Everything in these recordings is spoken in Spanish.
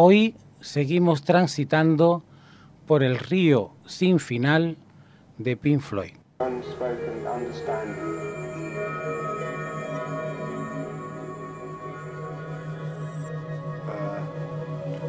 Hoy seguimos transitando por el río sin final de Pink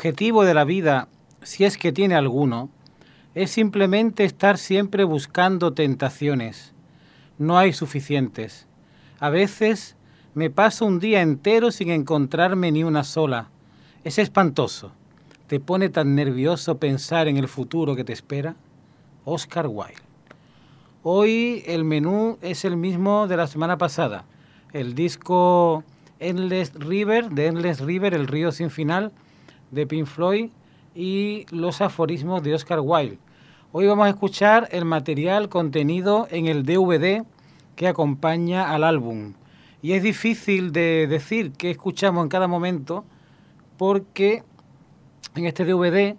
objetivo de la vida, si es que tiene alguno, es simplemente estar siempre buscando tentaciones. No hay suficientes. A veces me paso un día entero sin encontrarme ni una sola. Es espantoso. ¿Te pone tan nervioso pensar en el futuro que te espera? Oscar Wilde. Hoy el menú es el mismo de la semana pasada. El disco Endless River, de Endless River, El río sin final, de Pink Floyd, y los aforismos de Oscar Wilde. Hoy vamos a escuchar el material contenido en el DVD que acompaña al álbum. Y es difícil de decir qué escuchamos en cada momento porque en este DVD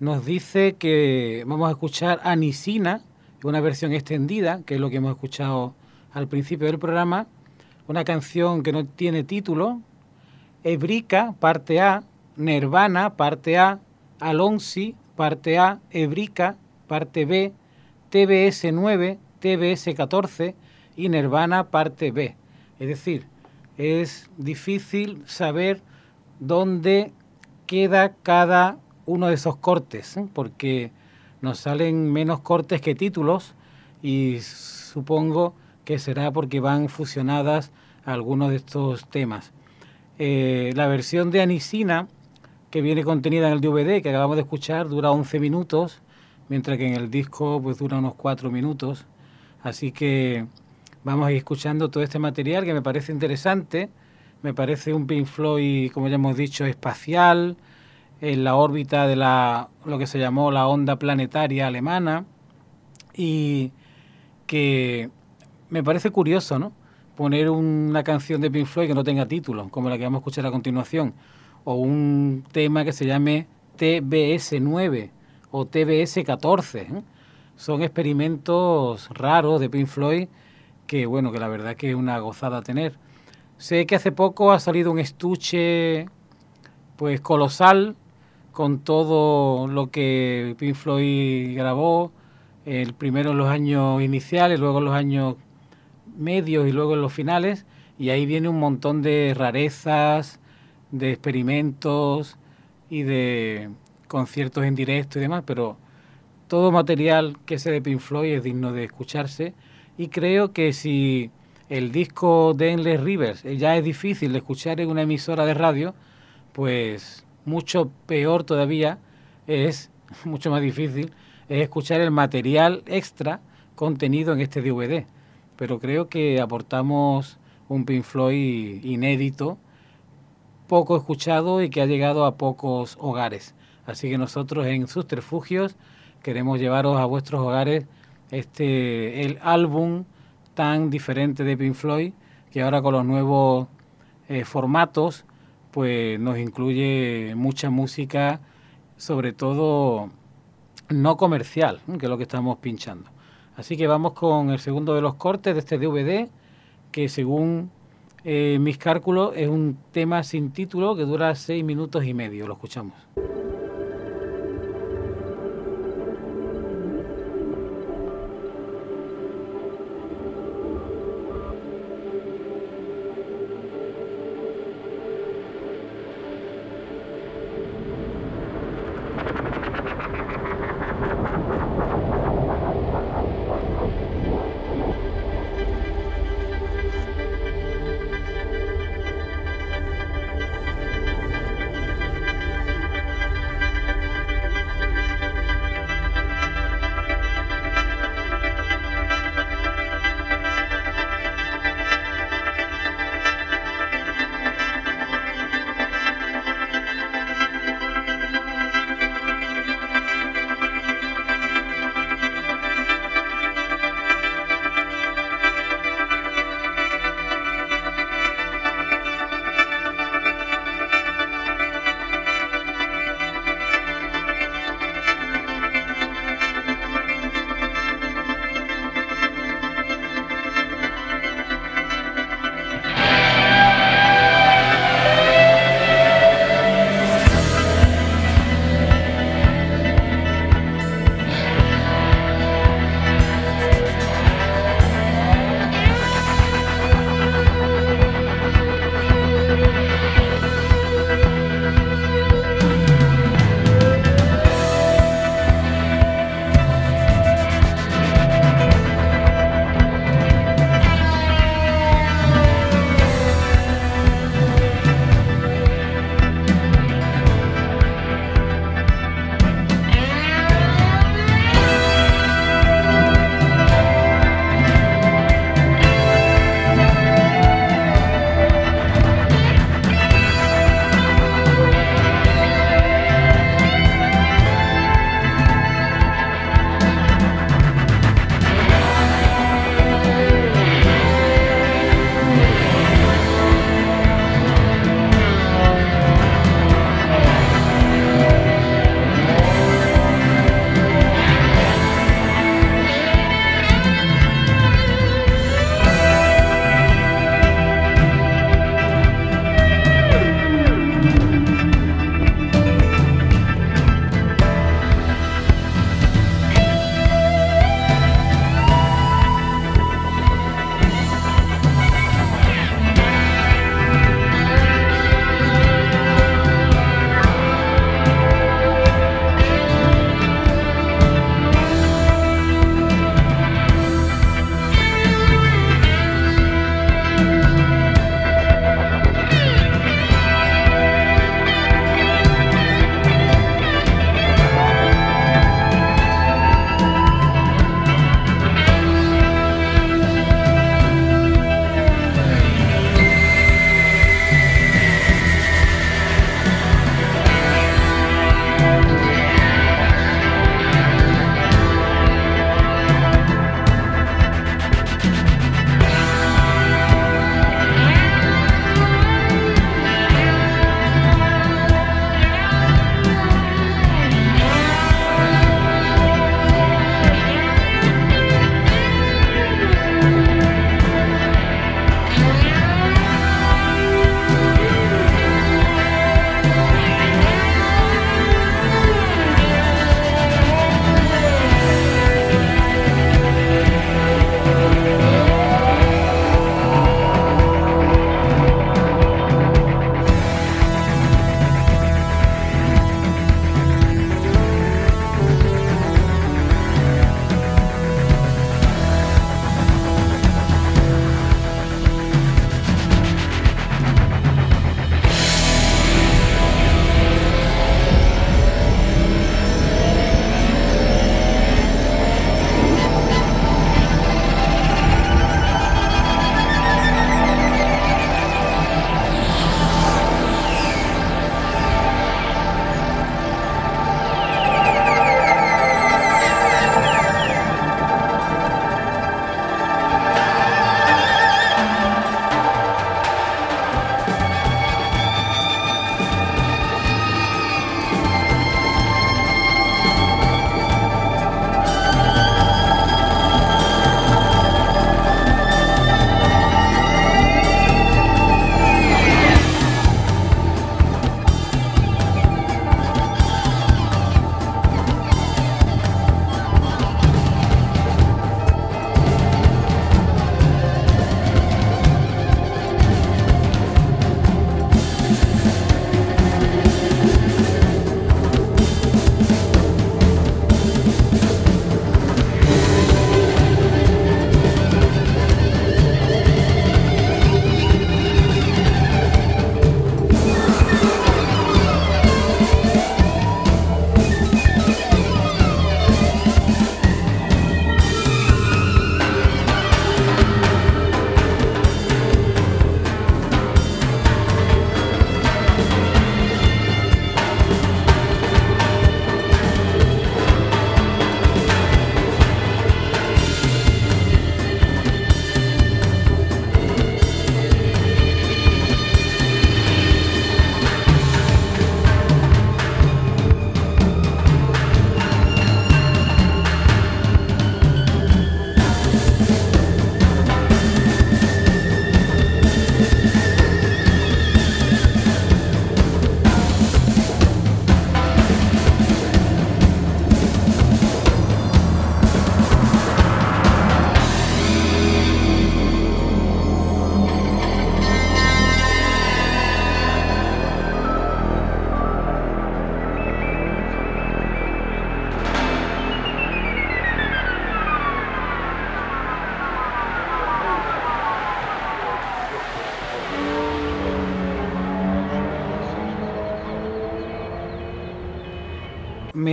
nos dice que vamos a escuchar a Nisina, una versión extendida, que es lo que hemos escuchado al principio del programa, una canción que no tiene título, Ebrica, parte A, Nirvana, parte A, Alonsi, parte A, Ebrica, parte B, TBS 9, TBS 14 y Nirvana, parte B. Es decir, es difícil saber dónde queda cada uno de esos cortes, ¿eh? porque nos salen menos cortes que títulos y supongo que será porque van fusionadas algunos de estos temas. Eh, la versión de Anisina, que viene contenida en el DVD que acabamos de escuchar, dura 11 minutos, mientras que en el disco pues dura unos 4 minutos. Así que vamos a ir escuchando todo este material que me parece interesante. Me parece un Pink Floyd, como ya hemos dicho, espacial, en la órbita de la, lo que se llamó la onda planetaria alemana. Y que me parece curioso, ¿no? Poner una canción de Pink Floyd que no tenga título, como la que vamos a escuchar a continuación, o un tema que se llame TBS 9 o TBS 14. ¿eh? Son experimentos raros de Pink Floyd que, bueno, que la verdad que es una gozada tener. Sé que hace poco ha salido un estuche pues colosal con todo lo que Pink Floyd grabó, el primero en los años iniciales, luego en los años medios y luego en los finales, y ahí viene un montón de rarezas, de experimentos y de conciertos en directo y demás, pero todo material que sea de Pink Floyd es digno de escucharse y creo que si el disco de Endless Rivers ya es difícil de escuchar en una emisora de radio, pues mucho peor todavía es, mucho más difícil, es escuchar el material extra contenido en este DVD. Pero creo que aportamos un Pink Floyd inédito, poco escuchado y que ha llegado a pocos hogares. Así que nosotros en sus refugios queremos llevaros a vuestros hogares este el álbum tan diferente de Pink Floyd que ahora con los nuevos eh, formatos pues nos incluye mucha música, sobre todo no comercial, que es lo que estamos pinchando. Así que vamos con el segundo de los cortes de este DVD, que según eh, mis cálculos es un tema sin título que dura seis minutos y medio. Lo escuchamos.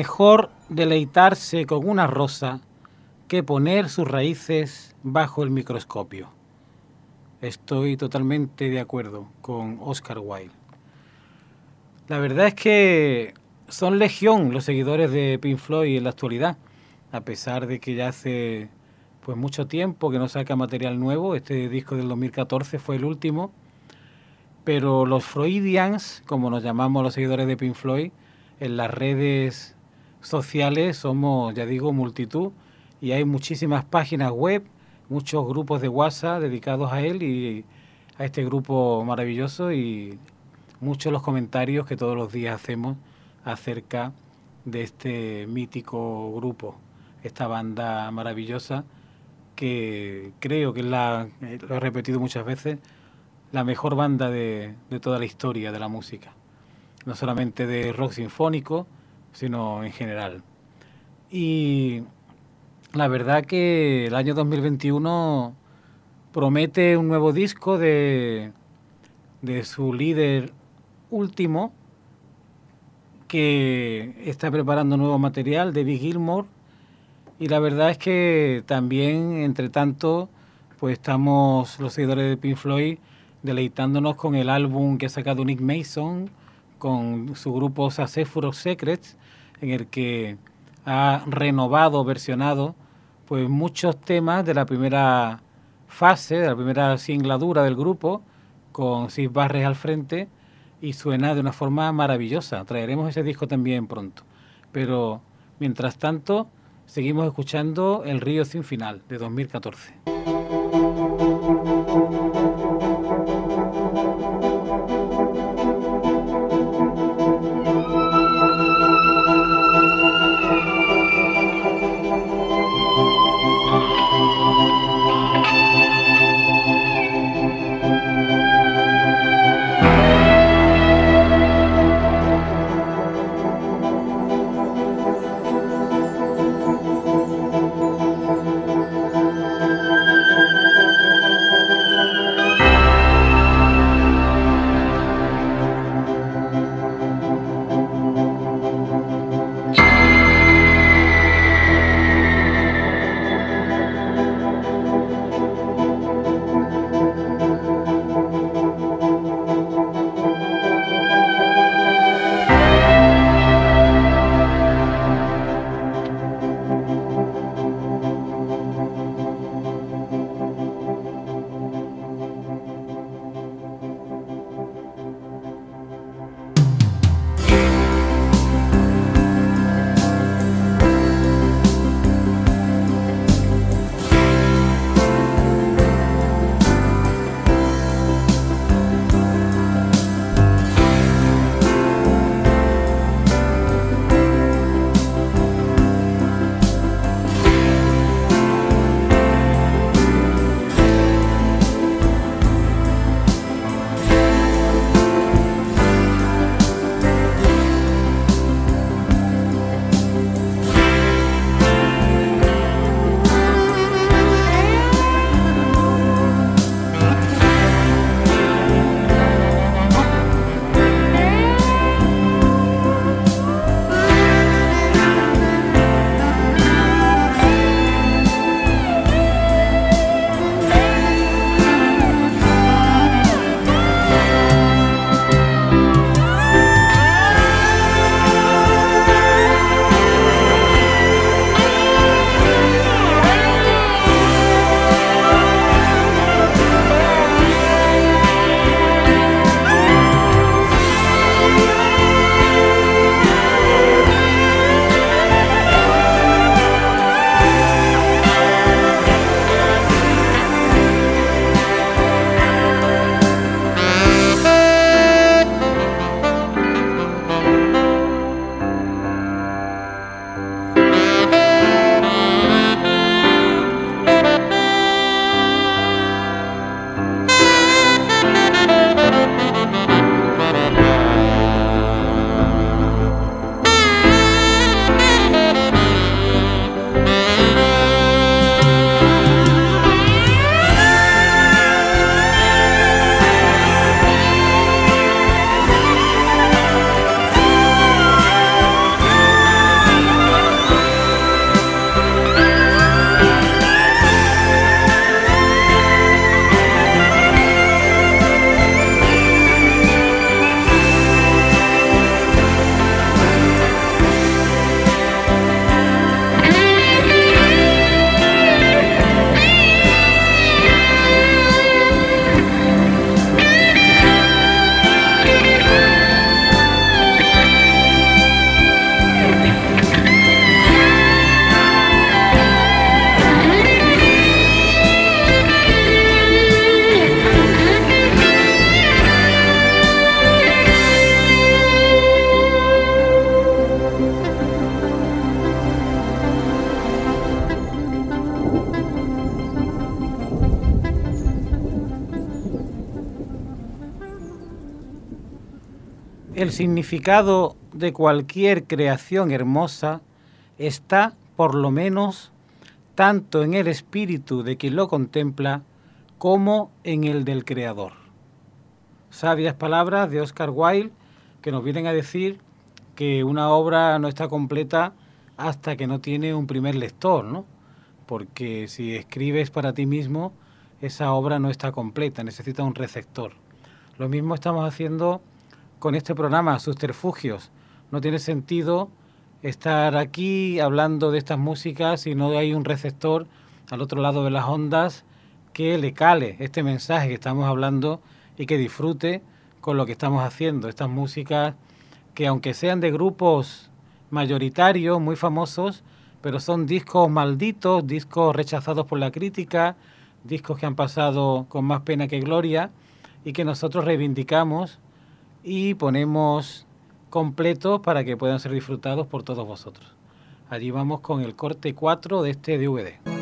Mejor deleitarse con una rosa que poner sus raíces bajo el microscopio. Estoy totalmente de acuerdo con Oscar Wilde. La verdad es que son legión los seguidores de Pink Floyd en la actualidad, a pesar de que ya hace pues mucho tiempo que no saca material nuevo, este disco del 2014 fue el último, pero los Freudians, como nos llamamos los seguidores de Pink Floyd, en las redes sociales somos, ya digo, multitud y hay muchísimas páginas web, muchos grupos de WhatsApp dedicados a él y a este grupo maravilloso y muchos los comentarios que todos los días hacemos acerca de este mítico grupo, esta banda maravillosa que creo que la, eh, lo he repetido muchas veces, la mejor banda de, de toda la historia de la música, no solamente de rock sinfónico, sino en general. Y la verdad que el año 2021 promete un nuevo disco de, de su líder último, que está preparando nuevo material, David Gilmore, y la verdad es que también, entre tanto, pues estamos los seguidores de Pink Floyd deleitándonos con el álbum que ha sacado Nick Mason con su grupo Sacephuro Secrets, en el que ha renovado, versionado, pues muchos temas de la primera fase, de la primera singladura del grupo, con Sid Barres al frente, y suena de una forma maravillosa. Traeremos ese disco también pronto. Pero mientras tanto, seguimos escuchando El río sin final de 2014. Significado de cualquier creación hermosa está, por lo menos, tanto en el espíritu de quien lo contempla como en el del creador. Sabias palabras de Oscar Wilde que nos vienen a decir que una obra no está completa hasta que no tiene un primer lector, ¿no? Porque si escribes para ti mismo, esa obra no está completa, necesita un receptor. Lo mismo estamos haciendo con este programa, Subterfugios. No tiene sentido estar aquí hablando de estas músicas si no hay un receptor al otro lado de las ondas que le cale este mensaje que estamos hablando y que disfrute con lo que estamos haciendo. Estas músicas que aunque sean de grupos mayoritarios, muy famosos, pero son discos malditos, discos rechazados por la crítica, discos que han pasado con más pena que gloria y que nosotros reivindicamos y ponemos completos para que puedan ser disfrutados por todos vosotros. Allí vamos con el corte 4 de este DVD.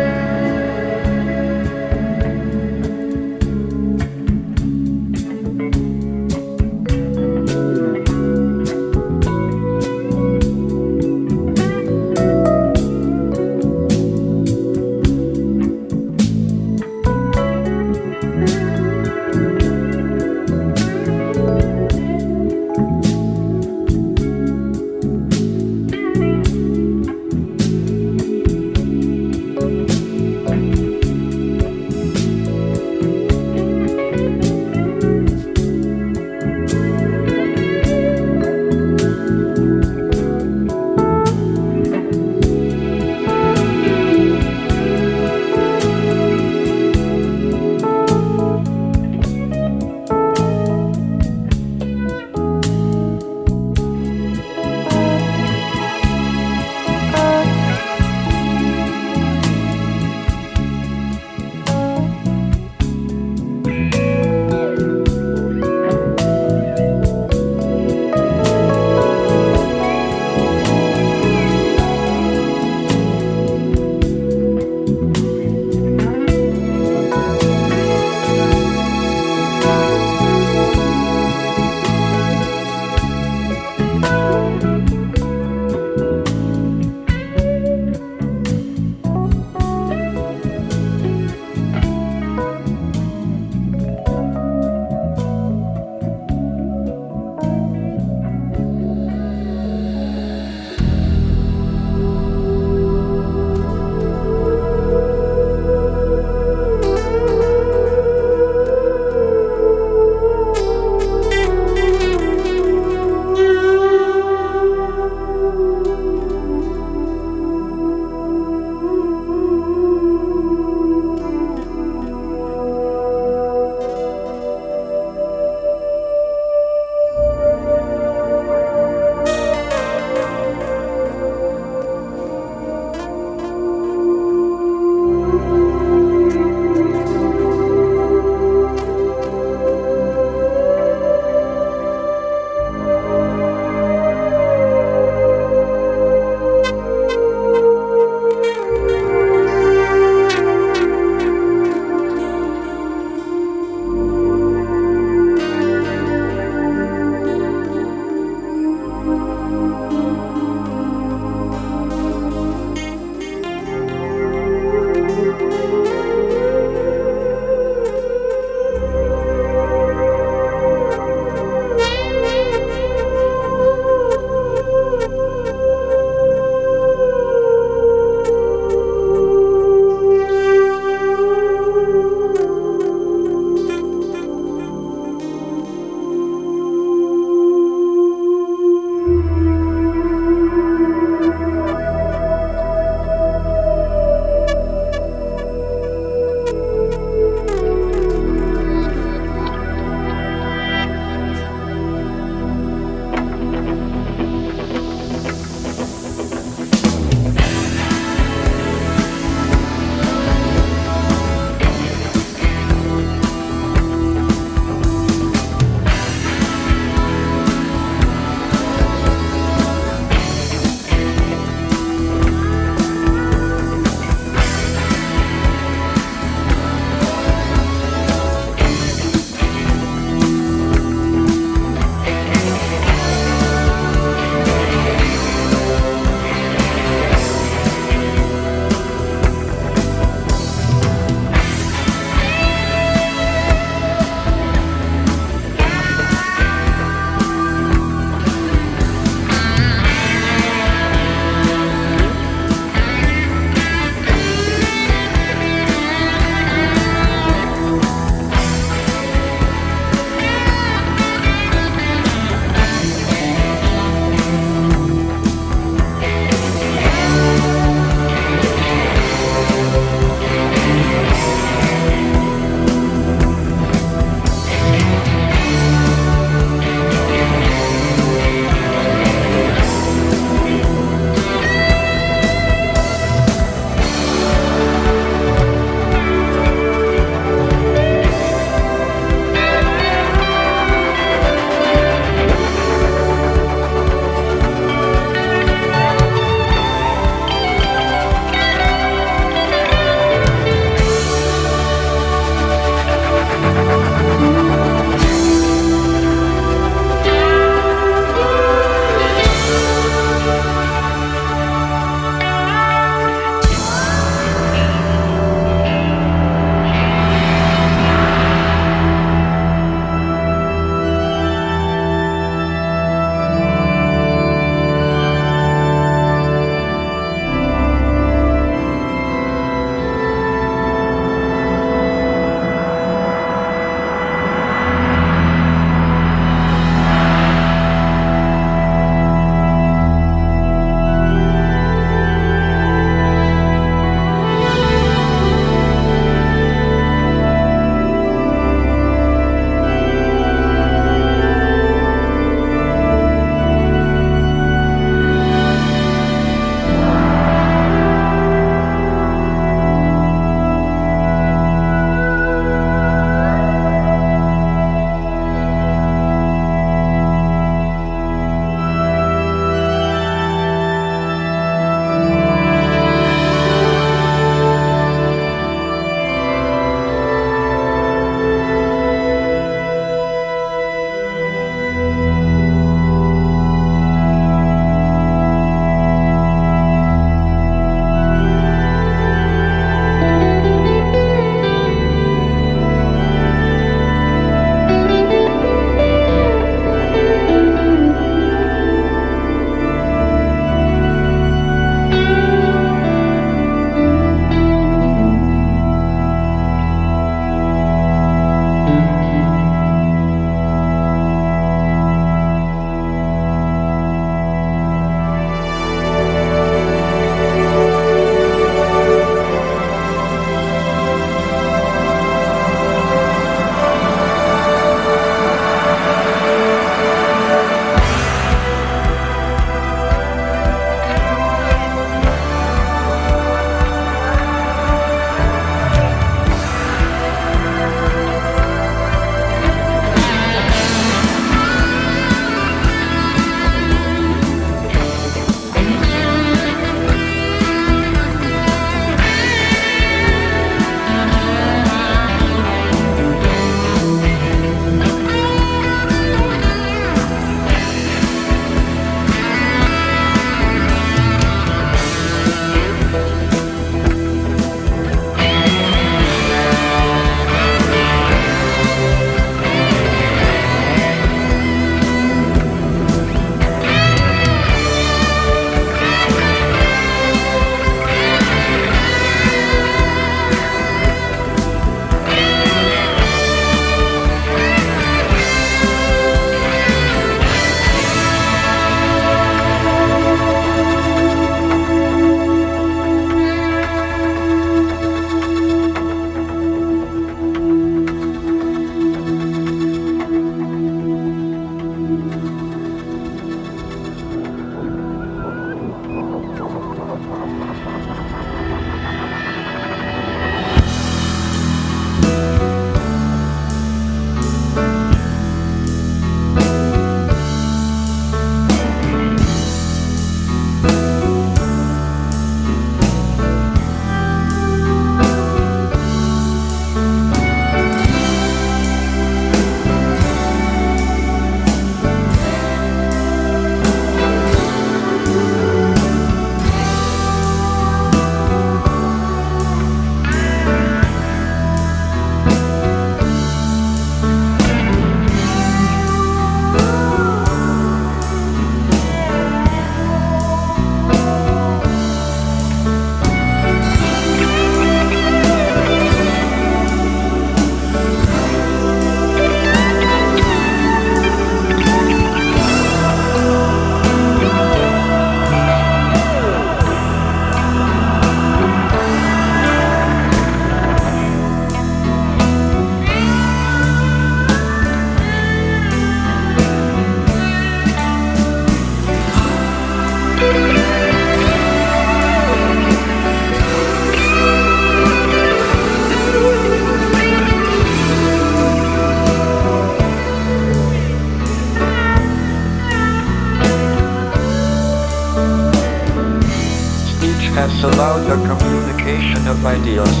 my dear.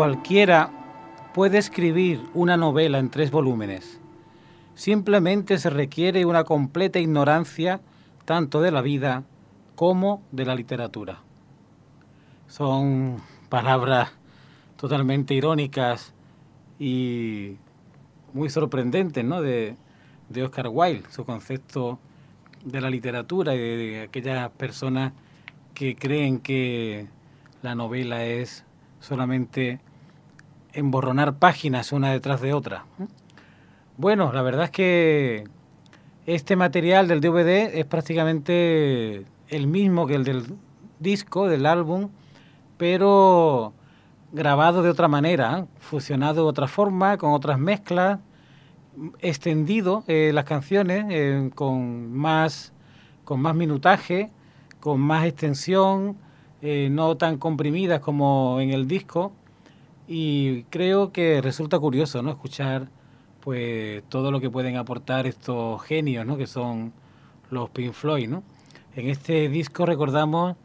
Cualquiera puede escribir una novela en tres volúmenes. Simplemente se requiere una completa ignorancia tanto de la vida como de la literatura. Son palabras totalmente irónicas y muy sorprendentes ¿no? de, de Oscar Wilde, su concepto de la literatura y de aquellas personas que creen que la novela es solamente emborronar páginas una detrás de otra. Bueno, la verdad es que este material del DVD es prácticamente el mismo que el del disco, del álbum, pero grabado de otra manera, fusionado de otra forma, con otras mezclas, extendido eh, las canciones eh, con, más, con más minutaje, con más extensión, eh, no tan comprimidas como en el disco y creo que resulta curioso no escuchar pues todo lo que pueden aportar estos genios ¿no? que son los Pink Floyd ¿no? en este disco recordamos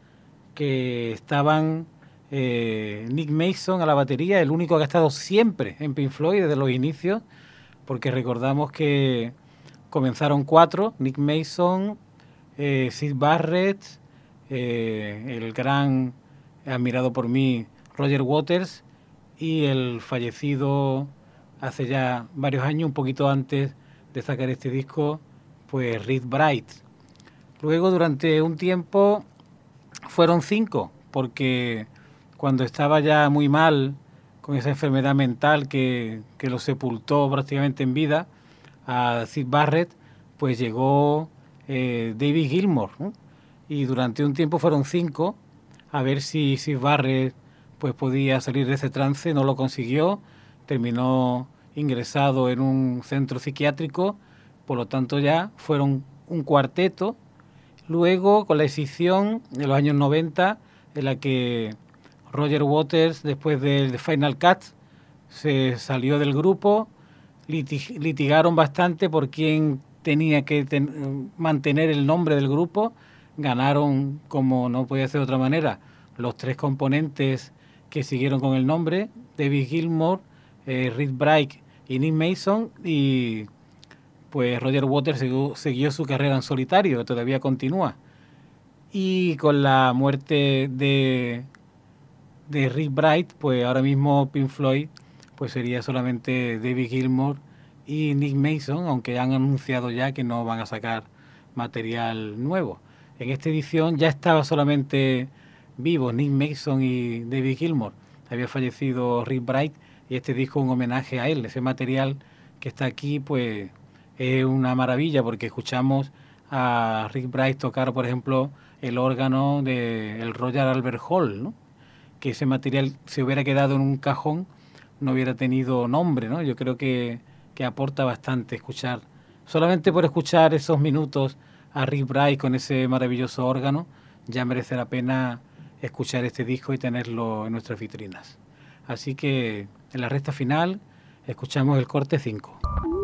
que estaban eh, Nick Mason a la batería el único que ha estado siempre en Pink Floyd desde los inicios porque recordamos que comenzaron cuatro Nick Mason eh, Sid Barrett eh, el gran admirado por mí Roger Waters y el fallecido hace ya varios años, un poquito antes de sacar este disco, pues Reed Bright. Luego durante un tiempo fueron cinco, porque cuando estaba ya muy mal con esa enfermedad mental que, que lo sepultó prácticamente en vida a Sid Barrett, pues llegó eh, David Gilmour. Y durante un tiempo fueron cinco, a ver si Sid Barrett pues podía salir de ese trance, no lo consiguió, terminó ingresado en un centro psiquiátrico, por lo tanto ya fueron un cuarteto. Luego, con la decisión de los años 90, en la que Roger Waters, después del Final Cut, se salió del grupo, litig litigaron bastante por quién tenía que ten mantener el nombre del grupo, ganaron, como no podía ser de otra manera, los tres componentes que siguieron con el nombre, David Gilmour, eh, Reed Bright y Nick Mason, y pues Roger Waters siguió, su carrera en solitario, todavía continúa. Y con la muerte de, de Rick Bright, pues ahora mismo Pink Floyd pues sería solamente David Gilmour y Nick Mason, aunque han anunciado ya que no van a sacar material nuevo. En esta edición ya estaba solamente vivos Nick Mason y David Gilmour. Había fallecido Rick Bright y este disco un homenaje a él. Ese material que está aquí pues es una maravilla porque escuchamos a Rick Bright tocar, por ejemplo, el órgano del el Royal Albert Hall, ¿no? que ese material se hubiera quedado en un cajón no hubiera tenido nombre, ¿no? Yo creo que, que aporta bastante escuchar, solamente por escuchar esos minutos a Rick Bright con ese maravilloso órgano, ya merece la pena escuchar este disco y tenerlo en nuestras vitrinas. Así que en la recta final escuchamos el corte 5.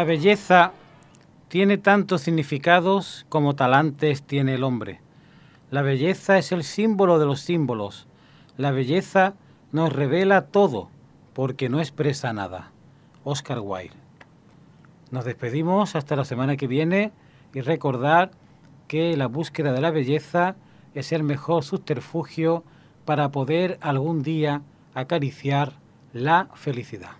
La belleza tiene tantos significados como talantes tiene el hombre. La belleza es el símbolo de los símbolos. La belleza nos revela todo porque no expresa nada. Oscar Wilde. Nos despedimos hasta la semana que viene y recordar que la búsqueda de la belleza es el mejor subterfugio para poder algún día acariciar la felicidad.